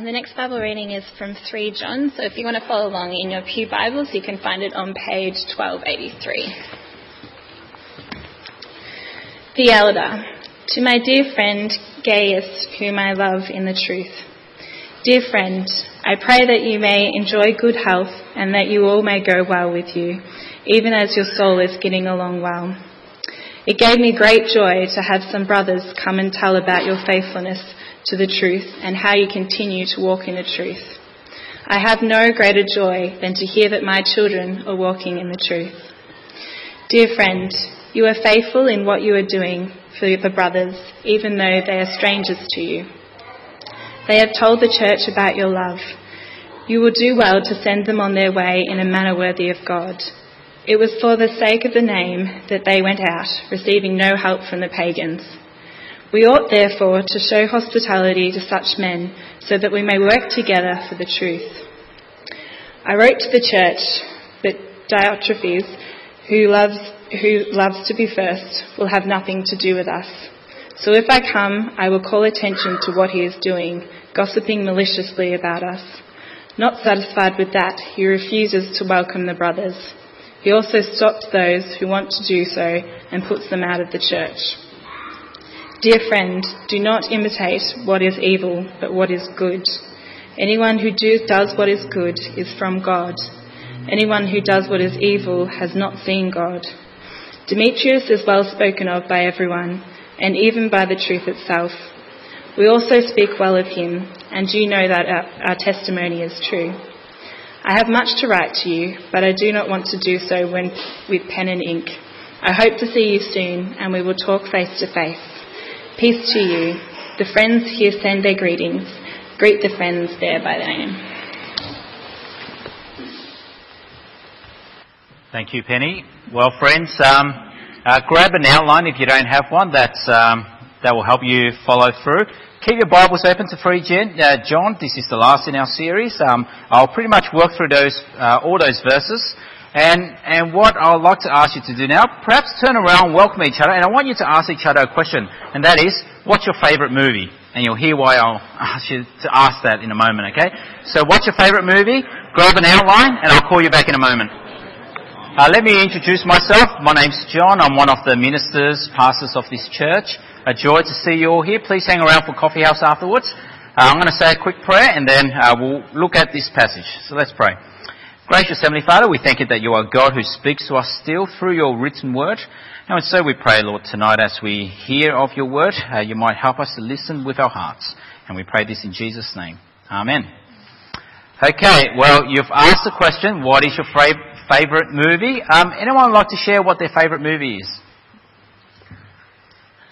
And the next Bible reading is from 3 John. So if you want to follow along in your Pew Bibles, you can find it on page 1283. The Elder. To my dear friend Gaius, whom I love in the truth. Dear friend, I pray that you may enjoy good health and that you all may go well with you, even as your soul is getting along well. It gave me great joy to have some brothers come and tell about your faithfulness to the truth and how you continue to walk in the truth. I have no greater joy than to hear that my children are walking in the truth. Dear friend, you are faithful in what you are doing for the brothers, even though they are strangers to you. They have told the church about your love. You will do well to send them on their way in a manner worthy of God. It was for the sake of the name that they went out, receiving no help from the pagans. We ought therefore to show hospitality to such men, so that we may work together for the truth. I wrote to the church, but Diotrephes, who loves, who loves to be first, will have nothing to do with us. So if I come, I will call attention to what he is doing, gossiping maliciously about us. Not satisfied with that, he refuses to welcome the brothers. He also stops those who want to do so and puts them out of the church. Dear friend, do not imitate what is evil, but what is good. Anyone who do, does what is good is from God. Anyone who does what is evil has not seen God. Demetrius is well spoken of by everyone, and even by the truth itself. We also speak well of him, and you know that our, our testimony is true. I have much to write to you, but I do not want to do so when, with pen and ink. I hope to see you soon, and we will talk face to face. Peace to you. The friends here send their greetings. Greet the friends there by name. Thank you, Penny. Well, friends, um, uh, grab an outline if you don't have one. That's um, that will help you follow through. Keep your Bibles open to 3 uh, John. This is the last in our series. Um, I'll pretty much work through those uh, all those verses. And, and what I would like to ask you to do now, perhaps turn around, welcome each other, and I want you to ask each other a question, and that is, what's your favourite movie? And you'll hear why I'll ask you to ask that in a moment, okay? So what's your favourite movie? Grab an outline, and I'll call you back in a moment. Uh, let me introduce myself. My name's John. I'm one of the ministers, pastors of this church. A joy to see you all here. Please hang around for coffee house afterwards. Uh, I'm going to say a quick prayer, and then uh, we'll look at this passage. So let's pray. Gracious Heavenly Father, we thank you that you are God who speaks to us still through your written word. And so we pray, Lord, tonight as we hear of your word, uh, you might help us to listen with our hearts. And we pray this in Jesus' name. Amen. Okay, well, you've asked the question, what is your favourite movie? Um, anyone like to share what their favourite movie is?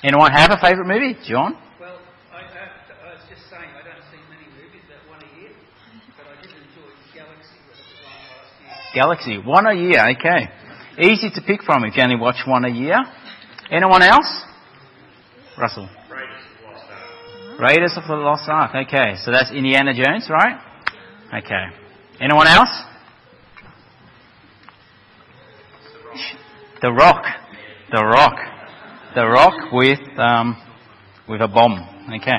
Anyone have a favourite movie? John? Galaxy. One a year, okay. Easy to pick from if you only watch one a year. Anyone else? Russell. Raiders of the Lost Ark. Okay, so that's Indiana Jones, right? Okay. Anyone else? The Rock. The Rock. The Rock with um, with a bomb. Okay.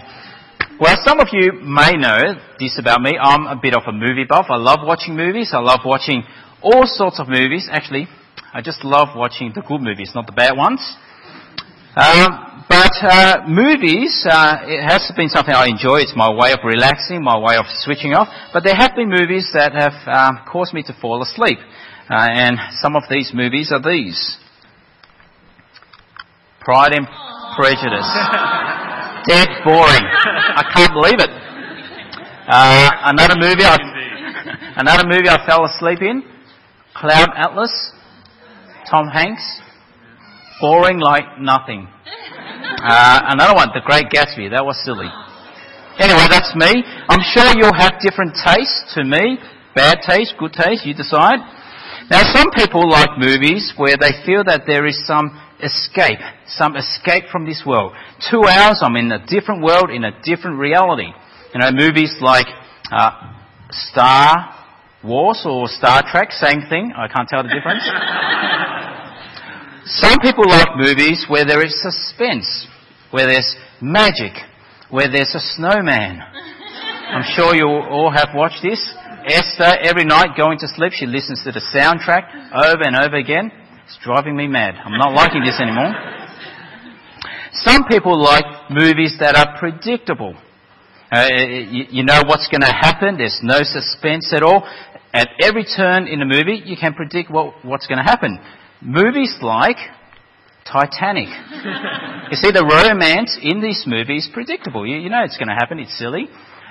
Well, some of you may know this about me. I'm a bit of a movie buff. I love watching movies. I love watching all sorts of movies. Actually, I just love watching the good movies, not the bad ones. Um, but uh, movies, uh, it has been something I enjoy. It's my way of relaxing, my way of switching off. But there have been movies that have um, caused me to fall asleep. Uh, and some of these movies are these. Pride and Prejudice. dead boring. I can't believe it. Uh, another movie I, another movie I fell asleep in, Cloud Atlas, Tom Hanks, boring like nothing. Uh, another one, The Great Gatsby, that was silly. Anyway, that's me. I'm sure you'll have different tastes to me. Bad taste, good taste, you decide. Now some people like movies where they feel that there is some escape, some escape from this world. Two hours, I'm in a different world, in a different reality. You know, movies like uh, Star Wars or Star Trek, same thing. I can't tell the difference. some people like movies where there is suspense, where there's magic, where there's a snowman. I'm sure you all have watched this. Esther, every night going to sleep, she listens to the soundtrack over and over again. It's driving me mad. I'm not liking this anymore. Some people like movies that are predictable. Uh, you, you know what's going to happen. There's no suspense at all. At every turn in the movie, you can predict what, what's going to happen. Movies like Titanic. you see, the romance in this movie is predictable. You, you know it's going to happen. It's silly.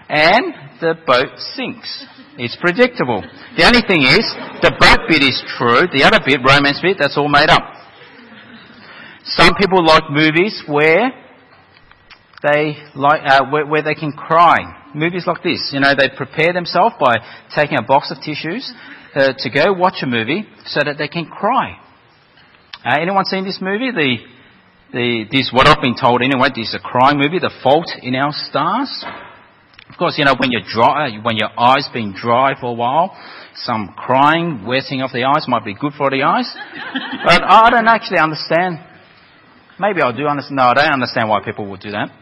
And the boat sinks. It's predictable. The only thing is, the boat bit is true. The other bit, romance bit, that's all made up. Some people like movies where they like, uh, where, where they can cry. Movies like this, you know, they prepare themselves by taking a box of tissues uh, to go watch a movie so that they can cry. Uh, anyone seen this movie? The, the, this, what I've been told anyway, this is a crying movie, The Fault in Our Stars. Of course, you know, when you're dry, when your eyes been dry for a while, some crying, wetting of the eyes might be good for the eyes. but I don't actually understand. Maybe I do understand. No, I don't understand why people would do that.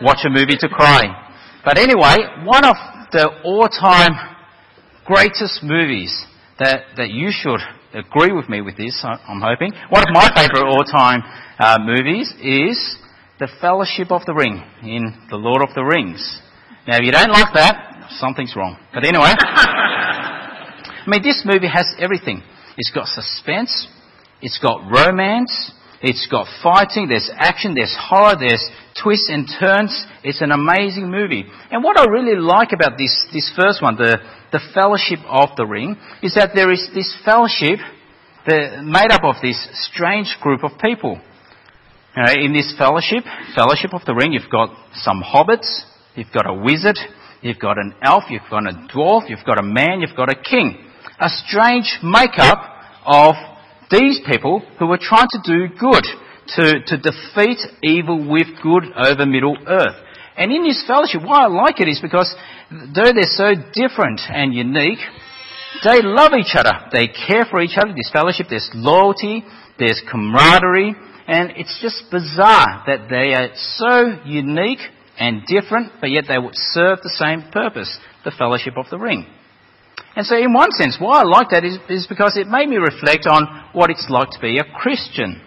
Watch a movie to cry. But anyway, one of the all-time greatest movies that, that you should agree with me with this, I'm hoping. One of my favourite all-time uh, movies is The Fellowship of the Ring in The Lord of the Rings. Now, if you don't like that, something's wrong. But anyway, I mean, this movie has everything. It's got suspense, it's got romance, it's got fighting, there's action, there's horror, there's twists and turns. It's an amazing movie. And what I really like about this, this first one, the, the Fellowship of the Ring, is that there is this fellowship made up of this strange group of people. You know, in this fellowship, Fellowship of the Ring, you've got some hobbits, you've got a wizard, you've got an elf, you've got a dwarf, you've got a man, you've got a king. A strange makeup of these people who were trying to do good, to, to defeat evil with good over Middle Earth. And in this fellowship, why I like it is because though they're so different and unique, they love each other. They care for each other. This fellowship, there's loyalty, there's camaraderie, and it's just bizarre that they are so unique and different, but yet they would serve the same purpose, the fellowship of the ring. And so in one sense, why I like that is, is because it made me reflect on what it's like to be a Christian.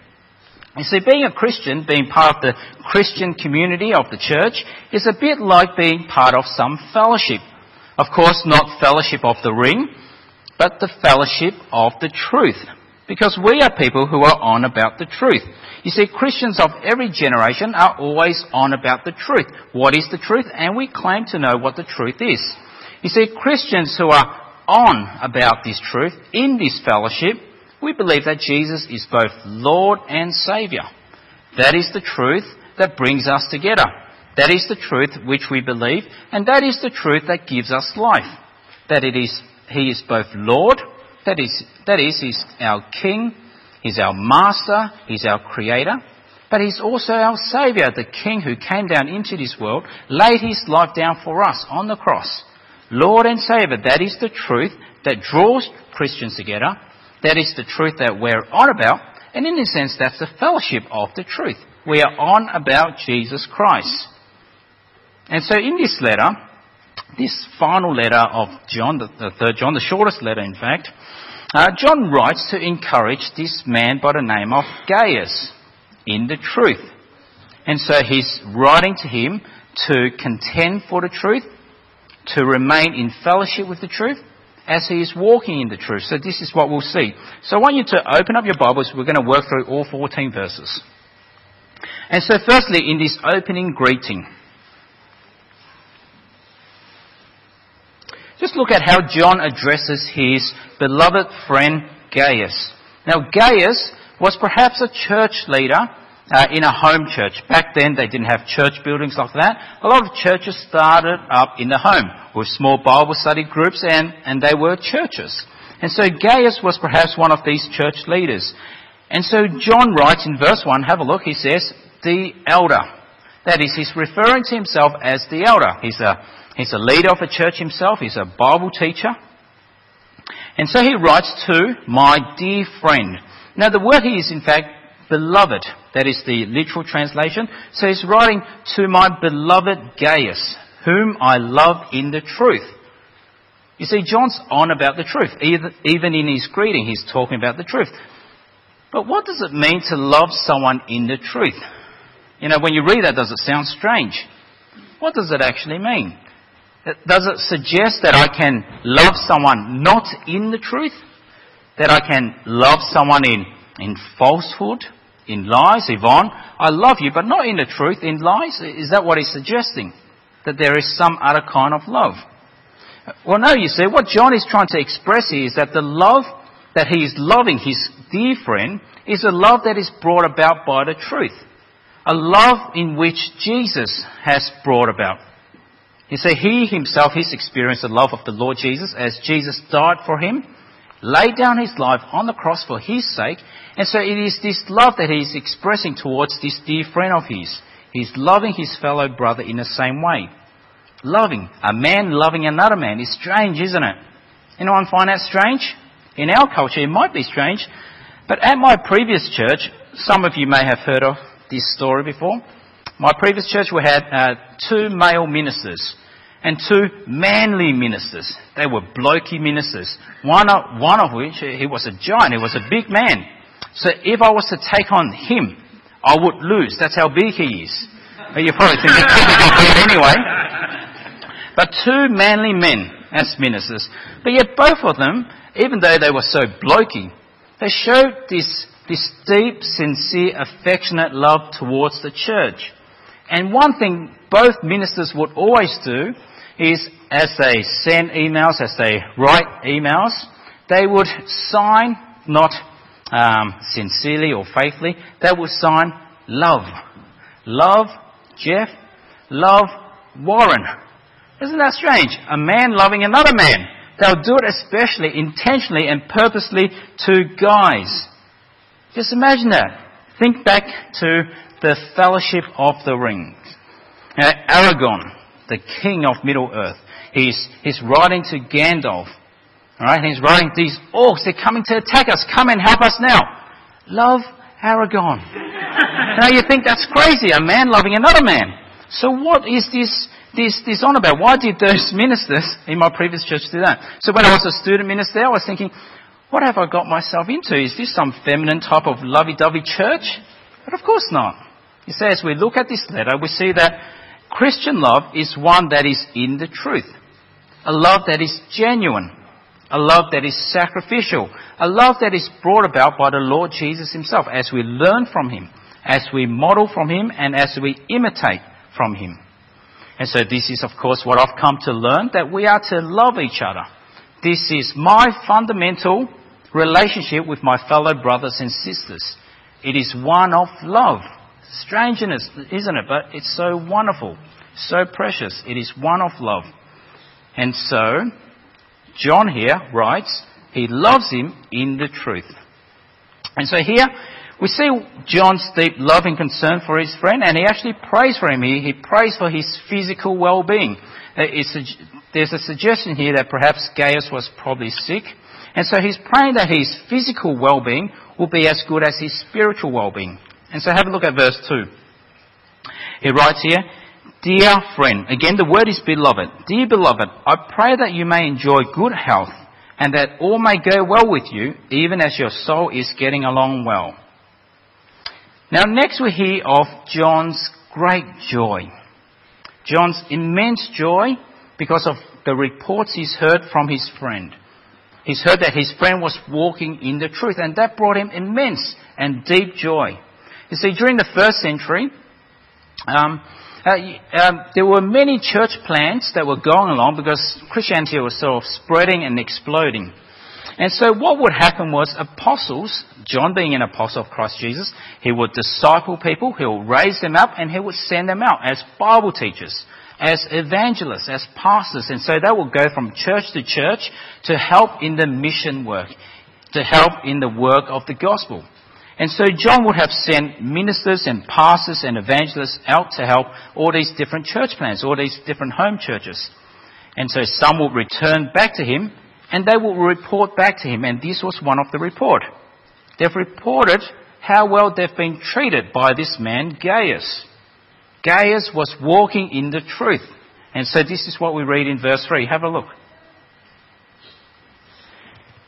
You see, being a Christian, being part of the Christian community of the church, is a bit like being part of some fellowship. Of course, not fellowship of the ring, but the fellowship of the truth. Because we are people who are on about the truth. You see, Christians of every generation are always on about the truth. What is the truth? And we claim to know what the truth is. You see, Christians who are on about this truth in this fellowship, we believe that Jesus is both Lord and Saviour. That is the truth that brings us together. That is the truth which we believe, and that is the truth that gives us life. That it is, He is both Lord, that is, that is, He's our King, He's our Master, He's our Creator, but He's also our Saviour, the King who came down into this world, laid His life down for us on the cross Lord and Saviour. That is the truth that draws Christians together. That is the truth that we're on about. And in a sense, that's the fellowship of the truth. We are on about Jesus Christ. And so in this letter, this final letter of John, the, third John, the shortest letter in fact, uh, John writes to encourage this man by the name of Gaius in the truth. And so he's writing to him to contend for the truth, to remain in fellowship with the truth as he is walking in the truth. So this is what we'll see. So I want you to open up your Bibles. We're going to work through all 14 verses. And so firstly, in this opening greeting, just look at how John addresses his beloved friend Gaius. Now Gaius was perhaps a church leader uh, in a home church. Back then, they didn't have church buildings like that. A lot of churches started up in the home with small Bible study groups, and, and they were churches. And so Gaius was perhaps one of these church leaders. And so John writes in verse 1, have a look, he says, the elder. That is, he's referring to himself as the elder. He's a, he's a leader of a church himself, he's a Bible teacher. And so he writes to my dear friend. Now the word he is in fact beloved. That is the literal translation. So he's writing to my beloved Gaius, whom I love in the truth. You see, John's on about the truth. Even in his greeting, he's talking about the truth. But what does it mean to love someone in the truth? You know, when you read that, does it sound strange? What does it actually mean? Does it suggest that I can love someone not in the truth? That I can love someone in, in falsehood, in lies? Yvonne, I love you, but not in the truth, in lies? Is that what he's suggesting? That there is some other kind of love? Well, no, you see, what John is trying to express here is that the love that he is loving his dear friend is a love that is brought about by the truth. A love in which Jesus has brought about. You see, he himself, he's experienced the love of the Lord Jesus as Jesus died for him, laid down his life on the cross for his sake, and so it is this love that he's expressing towards this dear friend of his. He's loving his fellow brother in the same way loving. A man loving another man is strange, isn't it? Anyone find that strange? In our culture, it might be strange. But at my previous church, some of you may have heard of this story before. My previous church, we had uh, two male ministers and two manly ministers. They were blokey ministers. One of, one of which, he was a giant, he was a big man. So if I was to take on him, I would lose. That's how big he is. You probably think he's anyway but two manly men as ministers. But yet both of them, even though they were so blokey, they showed this, this deep, sincere, affectionate love towards the church. And one thing both ministers would always do is as they send emails, as they write emails, they would sign, not um, sincerely or faithfully, they would sign love. Love Jeff, love Warren. Isn't that strange? A man loving another man. They'll do it especially, intentionally and purposely to guys. Just imagine that. Think back to the Fellowship of the ring. Now, Aragorn, the king of Middle Earth, he's, he's writing to Gandalf. Alright, he's writing, these orcs, they're coming to attack us. Come and help us now. Love Aragorn. now you think that's crazy, a man loving another man. So what is this this, this on about? Why did those ministers in my previous church do that? So when I was a student minister, I was thinking, what have I got myself into? Is this some feminine type of lovey-dovey church? But of course not. He says, we look at this letter, we see that Christian love is one that is in the truth. A love that is genuine. A love that is sacrificial. A love that is brought about by the Lord Jesus himself as we learn from him, as we model from him, and as we imitate from him. And so this is, of course, what I've come to learn, that we are to love each other. This is my fundamental relationship with my fellow brothers and sisters. It is one of love. Strangeness, isn't it? But it's so wonderful, so precious. It is one of love. And so, John here writes, he loves him in the truth. And so here, we see John's deep love and concern for his friend, and he actually prays for him. He, he prays for his physical well-being. Uh, there's a suggestion here that perhaps Gaius was probably sick, and so he's praying that his physical well-being will be as good as his spiritual well-being. And so have a look at verse 2. He writes here, Dear friend, again the word is beloved. Dear beloved, I pray that you may enjoy good health and that all may go well with you, even as your soul is getting along well. Now, next we hear of John's great joy. John's immense joy because of the reports he's heard from his friend. He's heard that his friend was walking in the truth, and that brought him immense and deep joy. You see, during the first century, um, uh, um, there were many church plants that were going along because Christianity was sort of spreading and exploding. And so what would happen was apostles, John being an apostle of Christ Jesus, he would disciple people, he would raise them up, and he would send them out as Bible teachers, as evangelists, as pastors. And so they would go from church to church to help in the mission work, to help in the work of the gospel. And so John would have sent ministers and pastors and evangelists out to help all these different church plants, all these different home churches. And so some would return back to him and they will report back to him, and this was one of the report. They've reported how well they've been treated by this man, Gaius. Gaius was walking in the truth, And so this is what we read in verse 3. Have a look.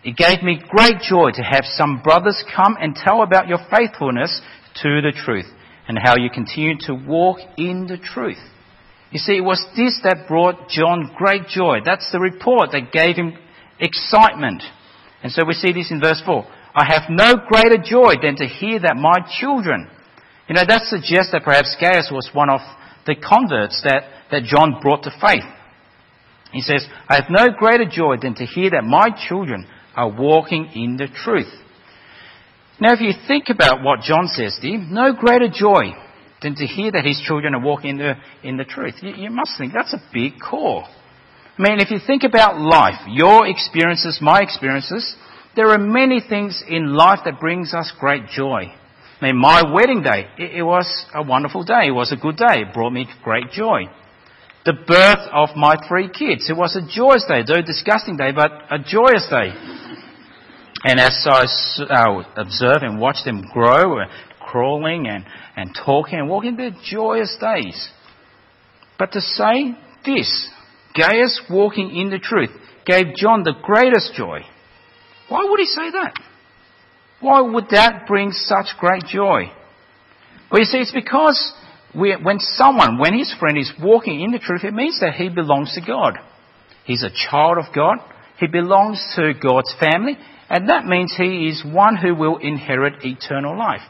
It gave me great joy to have some brothers come and tell about your faithfulness to the truth and how you continue to walk in the truth. You see, it was this that brought John great joy. That's the report that gave him excitement. And so we see this in verse 4. I have no greater joy than to hear that my children. You know, that suggests that perhaps Gaius was one of the converts that, that John brought to faith. He says, I have no greater joy than to hear that my children are walking in the truth. Now, if you think about what John says to there, no greater joy than to hear that his children are walking in the, in the truth. You, you must think that's a big call. I mean, if you think about life, your experiences, my experiences, there are many things in life that brings us great joy. I mean, my wedding day, it, it was a wonderful day. It was a good day. It brought me great joy. The birth of my three kids, it was a joyous day, though a disgusting day, but a joyous day. And as I uh, observe and watch them grow, uh, crawling and, and talking and walking, they're joyous days. But to say this, Gaius walking in the truth, gave John the greatest joy. Why would he say that? Why would that bring such great joy? Well, you see, it's because we, when someone, when his friend is walking in the truth, it means that he belongs to God. He's a child of God. He belongs to God's family. And that means he is one who will inherit eternal life.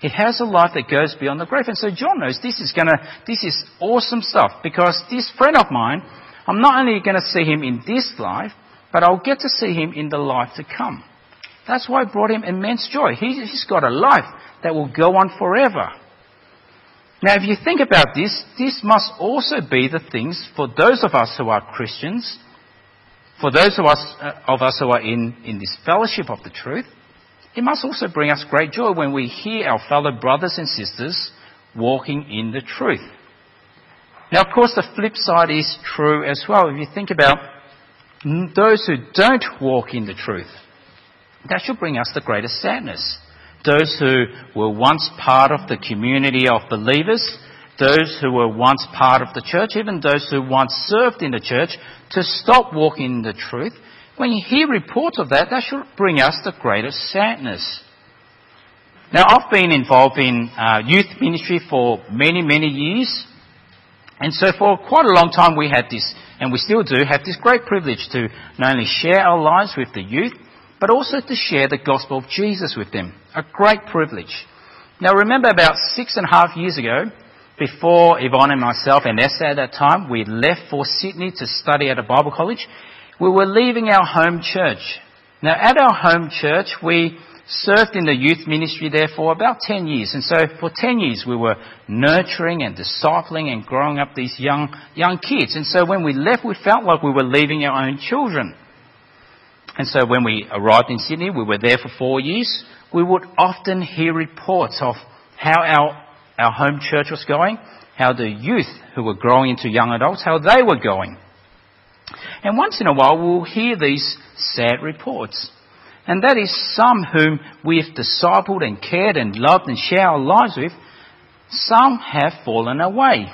He has a life that goes beyond the grave. And so John knows this is gonna, this is awesome stuff because this friend of mine, I'm not only gonna see him in this life, but I'll get to see him in the life to come. That's why it brought him immense joy. He, he's got a life that will go on forever. Now, if you think about this, this must also be the things for those of us who are Christians for those of us, uh, of us who are in, in this fellowship of the truth, it must also bring us great joy when we hear our fellow brothers and sisters walking in the truth. Now, of course, the flip side is true as well. If you think about those who don't walk in the truth, that should bring us the greatest sadness. Those who were once part of the community of believers, those who were once part of the church, even those who once served in the church, to stop walking in the truth, when you hear reports of that, that should bring us the greatest sadness. Now, I've been involved in uh, youth ministry for many, many years. And so for quite a long time we had this, and we still do, have this great privilege to not only share our lives with the youth, but also to share the gospel of Jesus with them. A great privilege. Now remember about six and a half years ago, before Yvonne and myself and Esther at that time, we left for Sydney to study at a Bible college. We were leaving our home church. Now at our home church, we served in the youth ministry there for about 10 years. And so for 10 years we were nurturing and discipling and growing up these young, young kids. And so when we left, we felt like we were leaving our own children. And so when we arrived in Sydney, we were there for four years. We would often hear reports of how our our home church was going, how the youth who were growing into young adults, how they were going. And once in a while we'll hear these sad reports. And that is some whom we've discipled and cared and loved and shared our lives with, some have fallen away.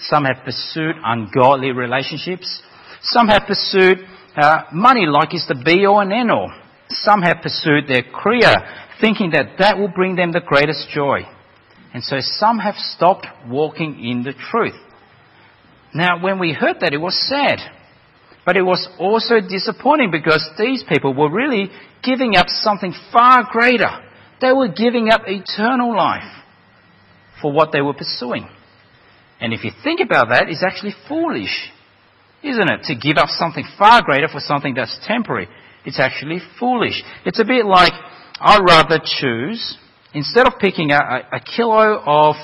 Some have pursued ungodly relationships. Some have pursued uh, money like it's the be all and end all. Some have pursued their career thinking that that will bring them the greatest joy. And so some have stopped walking in the truth. Now, when we heard that, it was sad. But it was also disappointing because these people were really giving up something far greater. They were giving up eternal life for what they were pursuing. And if you think about that, it's actually foolish, isn't it? To give up something far greater for something that's temporary. It's actually foolish. It's a bit like I'd rather choose instead of picking a, a, kilo of,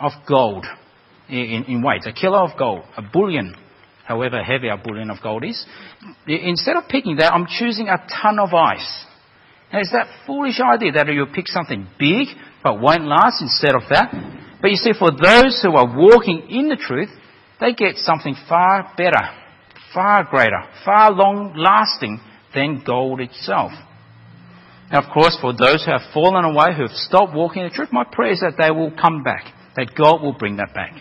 of gold in, in weight, a kilo of gold, a bullion, however heavy a bullion of gold is, instead of picking that, I'm choosing a ton of ice. Now, it's that foolish idea that you pick something big but won't last instead of that. But you see, for those who are walking in the truth, they get something far better, far greater, far long lasting than gold itself. Now, of course, for those who have fallen away, who have stopped walking in the truth, my prayer is that they will come back, that God will bring that back.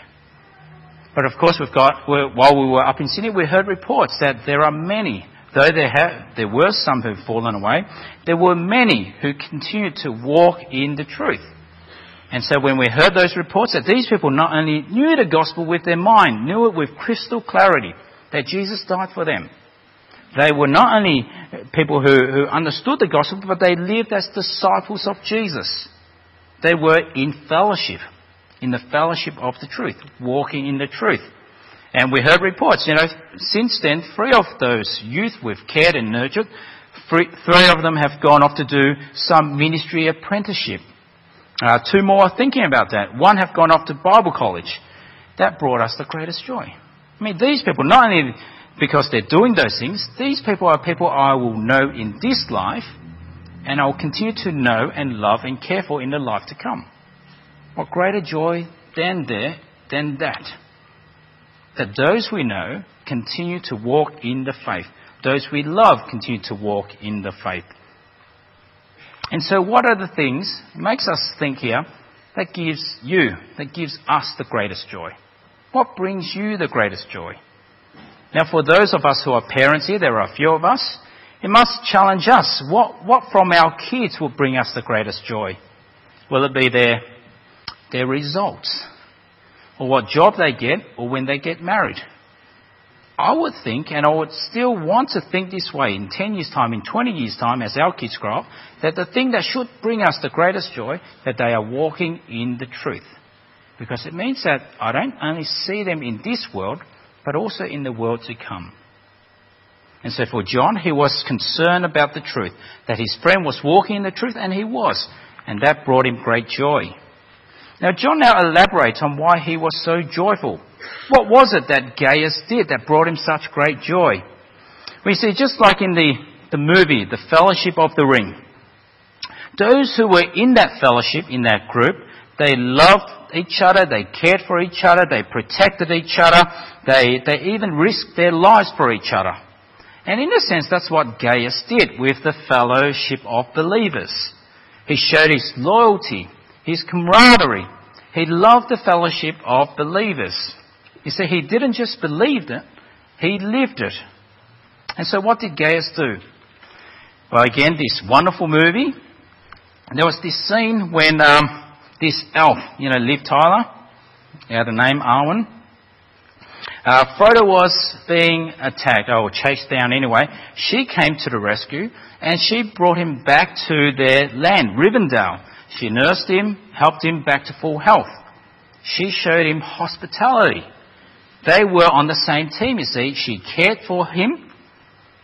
But of course, we've got, while we were up in Sydney, we heard reports that there are many, though there, have, there were some who've fallen away, there were many who continued to walk in the truth. And so when we heard those reports that these people not only knew the gospel with their mind, knew it with crystal clarity, that Jesus died for them. They were not only people who, who understood the gospel, but they lived as disciples of Jesus. They were in fellowship, in the fellowship of the truth, walking in the truth. And we heard reports, you know, since then, three of those youth we've cared and nurtured, three, three of them have gone off to do some ministry apprenticeship. Uh, two more are thinking about that. One have gone off to Bible college. That brought us the greatest joy. I mean, these people, not only because they're doing those things, these people are people I will know in this life and I will continue to know and love and care for in the life to come. What greater joy than there than that? That those we know continue to walk in the faith. Those we love continue to walk in the faith. And so what are the things, makes us think here, that gives you, that gives us the greatest joy? What brings you the greatest joy? Now for those of us who are parents here, there are a few of us, it must challenge us. What, what from our kids will bring us the greatest joy? Will it be their, their results? Or what job they get, or when they get married? I would think, and I would still want to think this way in 10 years' time, in 20 years' time, as our kids grow up, that the thing that should bring us the greatest joy, that they are walking in the truth. Because it means that I don't only see them in this world, but also in the world to come. And so for John, he was concerned about the truth, that his friend was walking in the truth, and he was. And that brought him great joy. Now, John now elaborates on why he was so joyful. What was it that Gaius did that brought him such great joy? We see, just like in the, the movie, The Fellowship of the Ring, those who were in that fellowship, in that group, they loved each other, they cared for each other, they protected each other, they, they even risked their lives for each other. And in a sense, that's what Gaius did with the fellowship of believers. He showed his loyalty, his camaraderie. He loved the fellowship of believers. You see, he didn't just believe it, he lived it. And so what did Gaius do? Well, again, this wonderful movie. There was this scene when um, this elf, you know, Liv Tyler, had a name, Arwen, uh, Frodo was being attacked, or chased down anyway. She came to the rescue and she brought him back to their land, Rivendell. She nursed him, helped him back to full health. She showed him hospitality. They were on the same team, you see. She cared for him.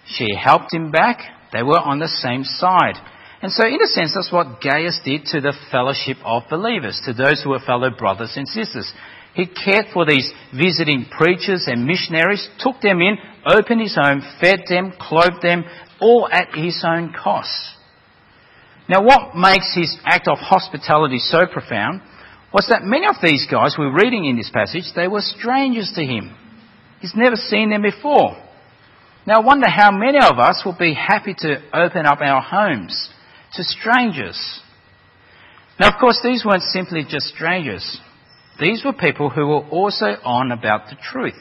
She helped him back. They were on the same side. And so, in a sense, that's what Gaius did to the fellowship of believers, to those who were fellow brothers and sisters. He cared for these visiting preachers and missionaries, took them in, opened his home, fed them, clothed them, all at his own cost. Now, what makes his act of hospitality so profound was that many of these guys we're reading in this passage, they were strangers to him. He's never seen them before. Now, I wonder how many of us will be happy to open up our homes to strangers. Now, of course, these weren't simply just strangers. These were people who were also on about the truth.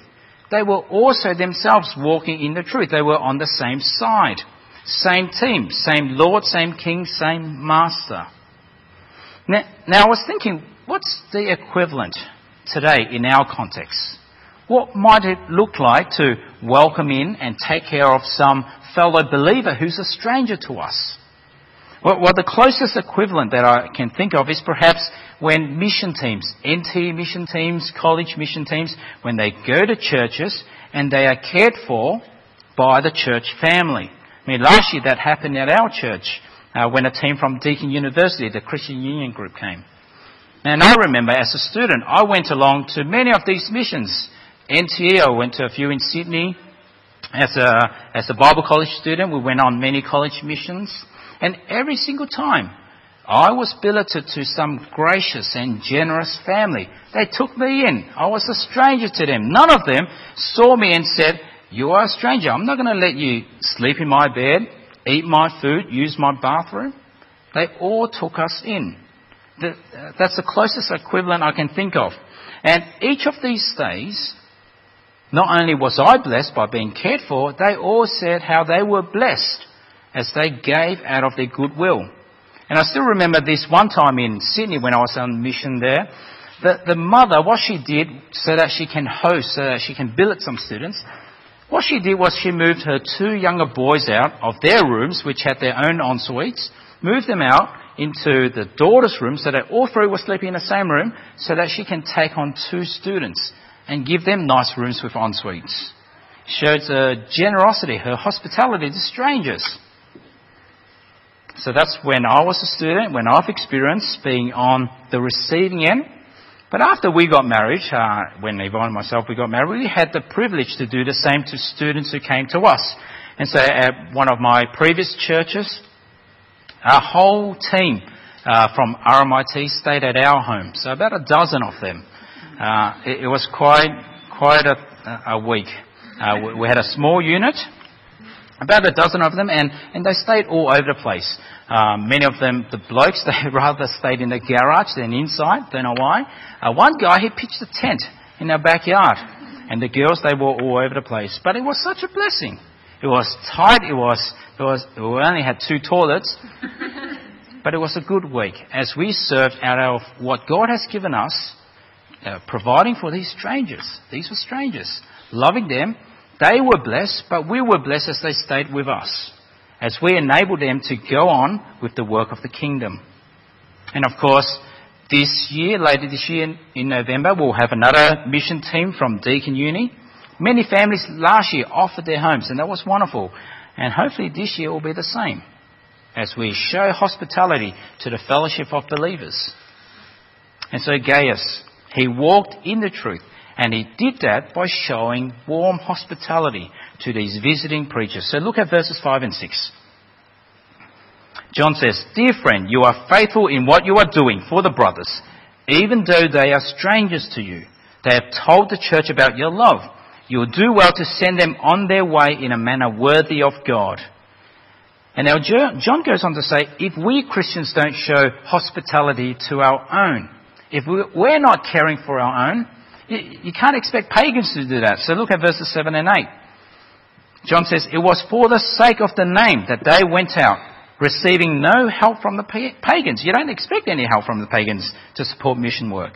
They were also themselves walking in the truth. They were on the same side. Same team, same Lord, same King, same Master. Now, now, I was thinking, what's the equivalent today in our context? What might it look like to welcome in and take care of some fellow believer who's a stranger to us? Well, well, the closest equivalent that I can think of is perhaps when mission teams, NT mission teams, college mission teams, when they go to churches and they are cared for by the church family. I mean, last year that happened at our church uh, when a team from Deakin University, the Christian Union group, came. And I remember as a student, I went along to many of these missions. NTA, I went to a few in Sydney. As a, as a Bible college student, we went on many college missions. And every single time, I was billeted to some gracious and generous family. They took me in. I was a stranger to them. None of them saw me and said, you are a stranger. I'm not going to let you sleep in my bed, eat my food, use my bathroom. They all took us in. that's the closest equivalent I can think of. And each of these stays, not only was I blessed by being cared for, they all said how they were blessed as they gave out of their goodwill. And I still remember this one time in Sydney when I was on mission there. The, the mother, what she did so that she can host, so that she can billet some students, what she did was she moved her two younger boys out of their rooms, which had their own en suites, moved them out into the daughter's room so that all three were sleeping in the same room so that she can take on two students and give them nice rooms with en suites. Shows her generosity, her hospitality to strangers. So that's when I was a student, when I've experienced being on the receiving end. But after we got married, uh, when Yvonne and myself we got married, we had the privilege to do the same to students who came to us. And so at one of my previous churches, our whole team uh, from RMIT stayed at our home. So about a dozen of them. Uh, it, it, was quite quite a, a week. Uh, we, we had a small unit about a dozen of them, and, and they stayed all over the place. Um, many of them, the blokes, they rather stayed in the garage than inside. Don't know why. Uh, one guy, he pitched a tent in our backyard, and the girls, they were all over the place. But it was such a blessing. It was tight. It was, it was. We only had two toilets, but it was a good week as we served out of what God has given us, uh, providing for these strangers. These were strangers, loving them they were blessed, but we were blessed as they stayed with us, as we enabled them to go on with the work of the kingdom. And of course, this year, later this year in November, we'll have another mission team from Deakin Uni. Many families last year offered their homes, and that was wonderful. And hopefully this year will be the same, as we show hospitality to the fellowship of believers. And so Gaius, he walked in the truth. And he did that by showing warm hospitality to these visiting preachers. So look at verses 5 and 6. John says, Dear friend, you are faithful in what you are doing for the brothers, even though they are strangers to you. They have told the church about your love. You will do well to send them on their way in a manner worthy of God. And now John goes on to say, if we Christians don't show hospitality to our own, if we're not caring for our own, you, can't expect pagans to do that. So look at verses 7 and 8. John says, It was for the sake of the name that they went out, receiving no help from the pagans. You don't expect any help from the pagans to support mission work.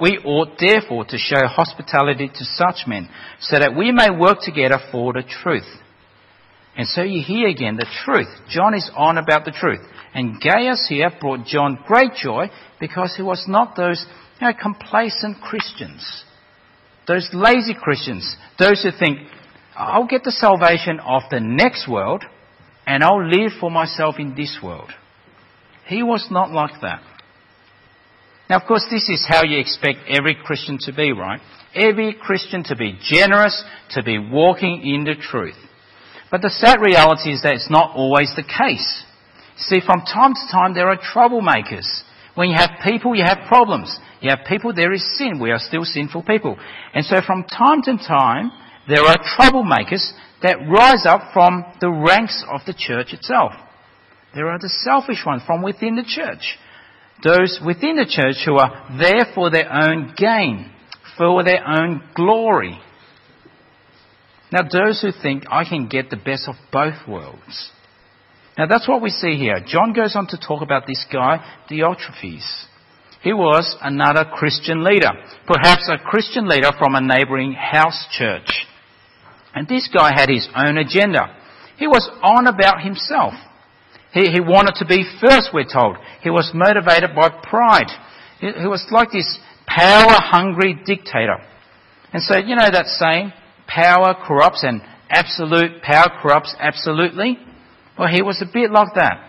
We ought therefore to show hospitality to such men, so that we may work together for the truth. And so you hear again the truth. John is on about the truth. And Gaius here brought John great joy because he was not those you know, complacent Christians those lazy Christians, those who think, I'll get the salvation of the next world and I'll live for myself in this world. He was not like that. Now, of course, this is how you expect every Christian to be, right? Every Christian to be generous, to be walking in the truth. But the sad reality is that it's not always the case. See, from time to time there are troublemakers. When you have people, you have problems. You have people, there is sin. We are still sinful people. And so from time to time, there are troublemakers that rise up from the ranks of the church itself. There are the selfish ones from within the church. Those within the church who are there for their own gain, for their own glory. Now, those who think I can get the best of both worlds. Now, that's what we see here. John goes on to talk about this guy, Diotrephes. He was another Christian leader, perhaps a Christian leader from a neighboring house church. And this guy had his own agenda. He was on about himself. He, he wanted to be first, we're told. He was motivated by pride. He, he was like this power hungry dictator. And so, you know that saying, power corrupts and absolute power corrupts absolutely? Well, he was a bit like that.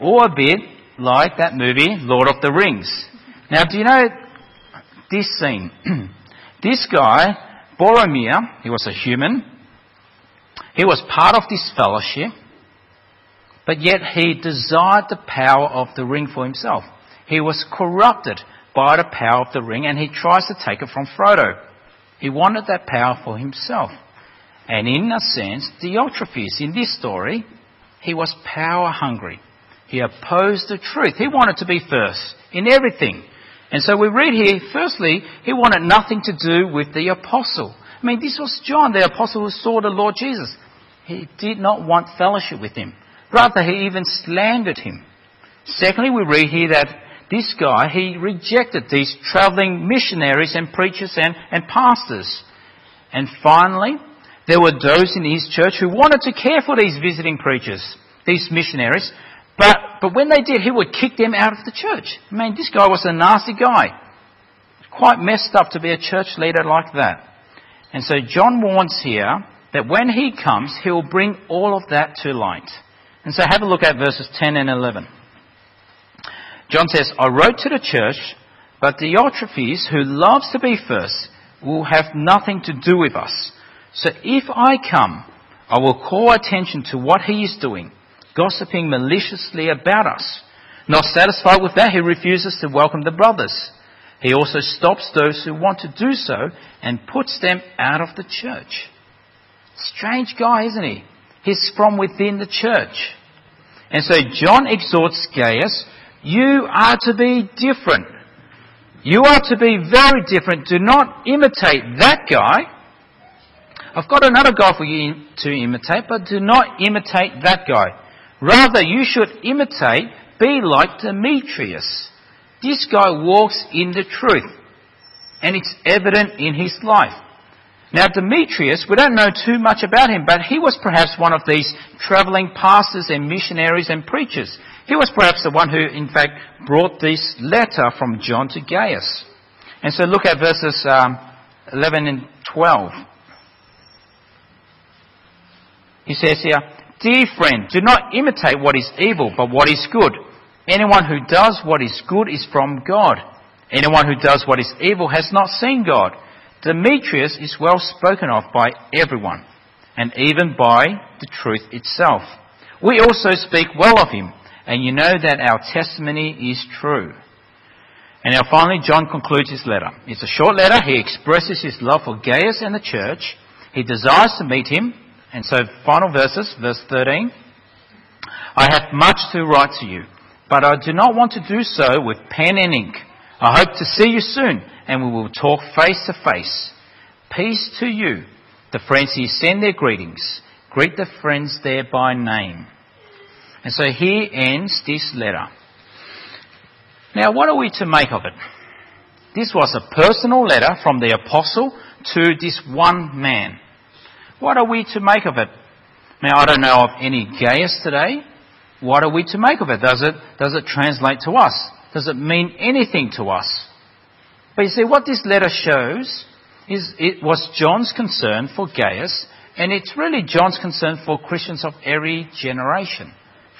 Or a bit like that movie, Lord of the Rings. Now, do you know this scene? this guy, Boromir, he was a human. He was part of this fellowship, but yet he desired the power of the ring for himself. He was corrupted by the power of the ring and he tries to take it from Frodo. He wanted that power for himself. And in a sense, Diotrephes, in this story, he was power hungry. He opposed the truth. He wanted to be first in everything. And so we read here, firstly, he wanted nothing to do with the apostle. I mean, this was John, the apostle who saw the Lord Jesus. He did not want fellowship with him. Rather, he even slandered him. Secondly, we read here that this guy, he rejected these traveling missionaries and preachers and, and pastors. And finally, there were those in his church who wanted to care for these visiting preachers, these missionaries, but, but when they did, he would kick them out of the church. I mean, this guy was a nasty guy. Quite messed up to be a church leader like that. And so John warns here that when he comes, he will bring all of that to light. And so have a look at verses 10 and 11. John says, I wrote to the church, but Diotrephes, who loves to be first, will have nothing to do with us. So if I come, I will call attention to what he is doing, gossiping maliciously about us. Not satisfied with that, he refuses to welcome the brothers. He also stops those who want to do so and puts them out of the church. Strange guy, isn't he? He's from within the church. And so John exhorts Gaius, you are to be different. You are to be very different. Do not imitate that guy. I've got another guy for you to imitate, but do not imitate that guy. Rather, you should imitate, be like Demetrius. This guy walks in the truth, and it's evident in his life. Now, Demetrius, we don't know too much about him, but he was perhaps one of these traveling pastors and missionaries and preachers. He was perhaps the one who, in fact, brought this letter from John to Gaius. And so look at verses um, 11 and 12. He says here, Dear friend, do not imitate what is evil, but what is good. Anyone who does what is good is from God. Anyone who does what is evil has not seen God. Demetrius is well spoken of by everyone, and even by the truth itself. We also speak well of him, and you know that our testimony is true. And now finally, John concludes his letter. It's a short letter. He expresses his love for Gaius and the church. He desires to meet him. And so, final verses, verse 13. I have much to write to you, but I do not want to do so with pen and ink. I hope to see you soon, and we will talk face to face. Peace to you. The friends here send their greetings. Greet the friends there by name. And so here ends this letter. Now, what are we to make of it? This was a personal letter from the apostle to this one man. What are we to make of it? Now, I don't know of any Gaius today. What are we to make of it? Does it, does it translate to us? Does it mean anything to us? But you see, what this letter shows is it was John's concern for Gaius, and it's really John's concern for Christians of every generation,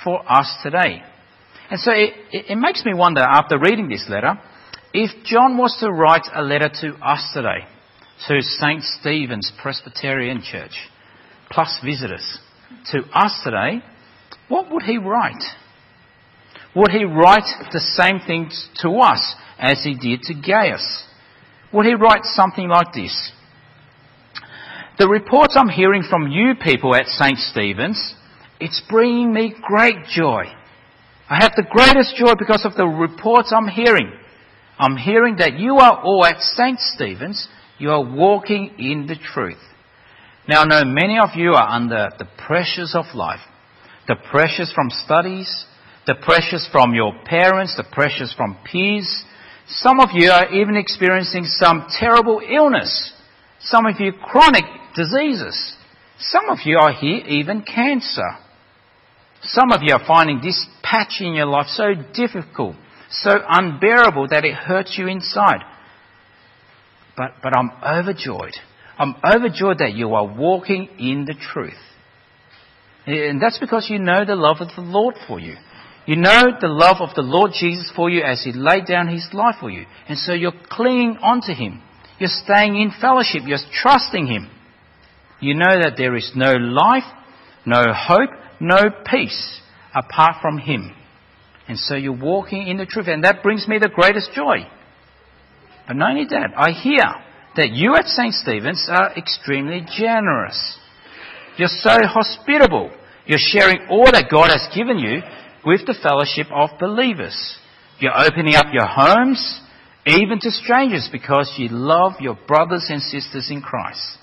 for us today. And so it, it, makes me wonder, after reading this letter, if John was to write a letter to us today, to St. Stephen's Presbyterian Church, plus visitors, to us today, what would he write? Would he write the same things to us as he did to Gaius? Would he write something like this? The reports I'm hearing from you people at St. Stephen's, it's bringing me great joy. I have the greatest joy because of the reports I'm hearing. I'm hearing that you are all at St. Stephen's, you are walking in the truth. Now I know many of you are under the pressures of life. The pressures from studies, the pressures from your parents, the pressures from peers. Some of you are even experiencing some terrible illness. Some of you chronic diseases. Some of you are here even cancer. Some of you are finding this patch in your life so difficult, so unbearable that it hurts you inside. But, but I'm overjoyed. I'm overjoyed that you are walking in the truth. And that's because you know the love of the Lord for you. You know the love of the Lord Jesus for you as He laid down His life for you. And so you're clinging onto Him. You're staying in fellowship. You're trusting Him. You know that there is no life, no hope, no peace apart from Him. And so you're walking in the truth. And that brings me the greatest joy. But not only that, I hear that you at St. Stephen's are extremely generous. You're so hospitable. You're sharing all that God has given you with the fellowship of believers. You're opening up your homes, even to strangers, because you love your brothers and sisters in Christ.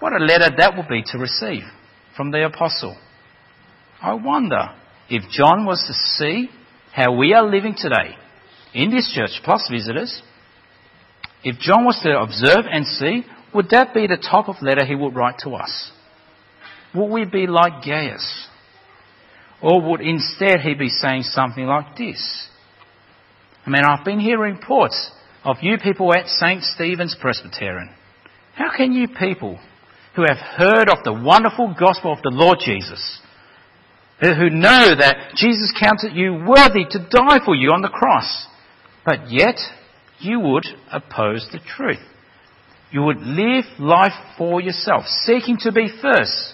What a letter that would be to receive from the apostle. I wonder if John was to see how we are living today in this church, plus visitors, if John was to observe and see, would that be the type of letter he would write to us? Would we be like Gaius? Or would instead he be saying something like this? I mean, I've been hearing reports of you people at St. Stephen's Presbyterian. How can you people who have heard of the wonderful gospel of the Lord Jesus, who know that Jesus counted you worthy to die for you on the cross, but yet you would oppose the truth? You would live life for yourself, seeking to be first.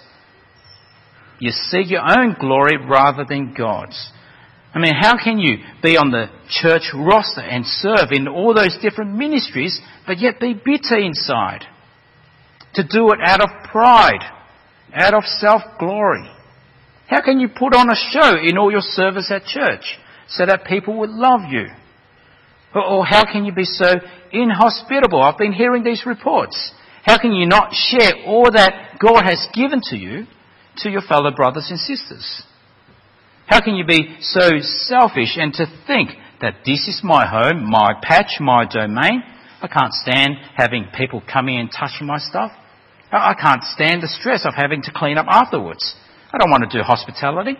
You seek your own glory rather than God's. I mean, how can you be on the church roster and serve in all those different ministries, but yet be bitter inside? To do it out of pride, out of self-glory. How can you put on a show in all your service at church so that people would love you? Or oh, how can you be so inhospitable? I've been hearing these reports. How can you not share all that God has given to you to your fellow brothers and sisters? How can you be so selfish and to think that this is my home, my patch, my domain? I can't stand having people coming and touching my stuff. I can't stand the stress of having to clean up afterwards. I don't want to do hospitality.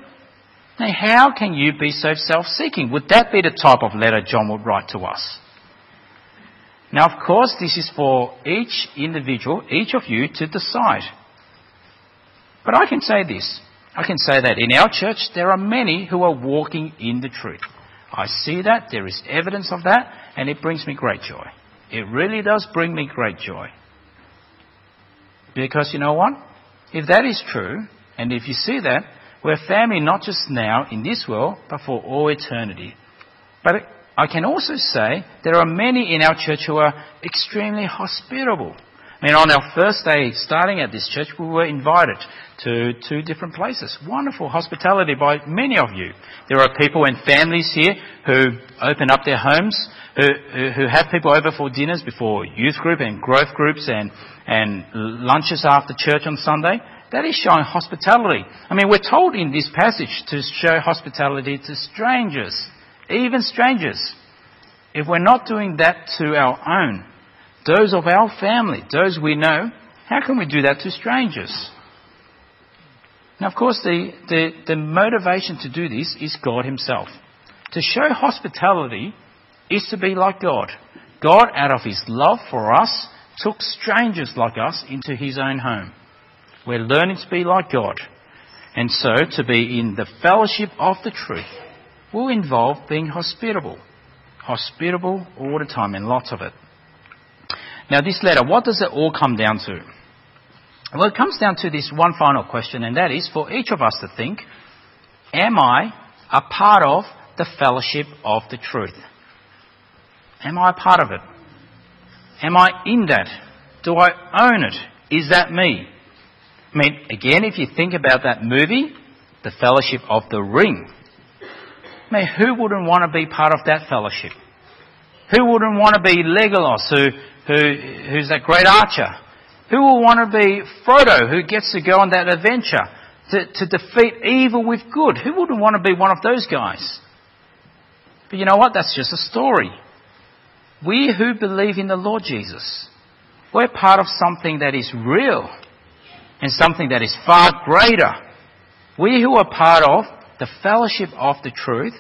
Now, how can you be so self-seeking? Would that be the type of letter John would write to us? Now, of course, this is for each individual, each of you to decide. But I can say this. I can say that in our church there are many who are walking in the truth. I see that, there is evidence of that, and it brings me great joy. It really does bring me great joy. Because you know what? If that is true, and if you see that, we're family not just now in this world, but for all eternity. But I can also say there are many in our church who are extremely hospitable. I mean, on our first day starting at this church, we were invited to two different places. Wonderful hospitality by many of you. There are people and families here who open up their homes, who, who have people over for dinners before youth group and growth groups and, and lunches after church on Sunday. That is showing hospitality. I mean, we're told in this passage to show hospitality to strangers, even strangers. If we're not doing that to our own, those of our family, those we know, how can we do that to strangers? Now, of course, the, the, the motivation to do this is God Himself. To show hospitality is to be like God. God, out of His love for us, took strangers like us into His own home. We're learning to be like God. And so, to be in the fellowship of the truth will involve being hospitable. Hospitable all the time, and lots of it. Now, this letter, what does it all come down to? Well, it comes down to this one final question, and that is for each of us to think Am I a part of the fellowship of the truth? Am I a part of it? Am I in that? Do I own it? Is that me? I mean, again, if you think about that movie, The Fellowship of the Ring, I mean, who wouldn't want to be part of that fellowship? Who wouldn't want to be Legolas, who, who, who's that great archer? Who will want to be Frodo, who gets to go on that adventure to, to defeat evil with good? Who wouldn't want to be one of those guys? But you know what? That's just a story. We who believe in the Lord Jesus, we're part of something that is real and something that is far greater. We who are part of the fellowship of the truth,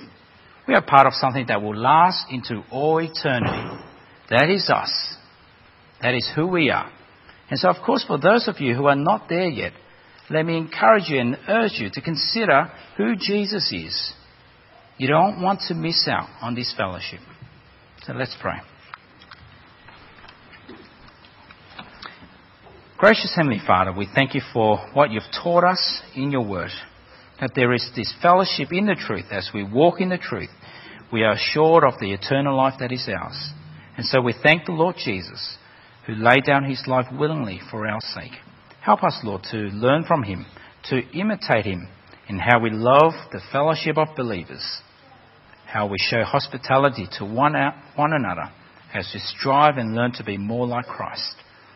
we are part of something that will last into all eternity. That is us. That is who we are. And so, of course, for those of you who are not there yet, let me encourage you and urge you to consider who Jesus is. You don't want to miss out on this fellowship. So let's pray. Gracious Heavenly Father, we thank you for what you've taught us in your word, that there is this fellowship in the truth. As we walk in the truth, we are assured of the eternal life that is ours. And so we thank the Lord Jesus, who laid down his life willingly for our sake. Help us, Lord, to learn from him, to imitate him in how we love the fellowship of believers, how we show hospitality to one, one another as we strive and learn to be more like Christ.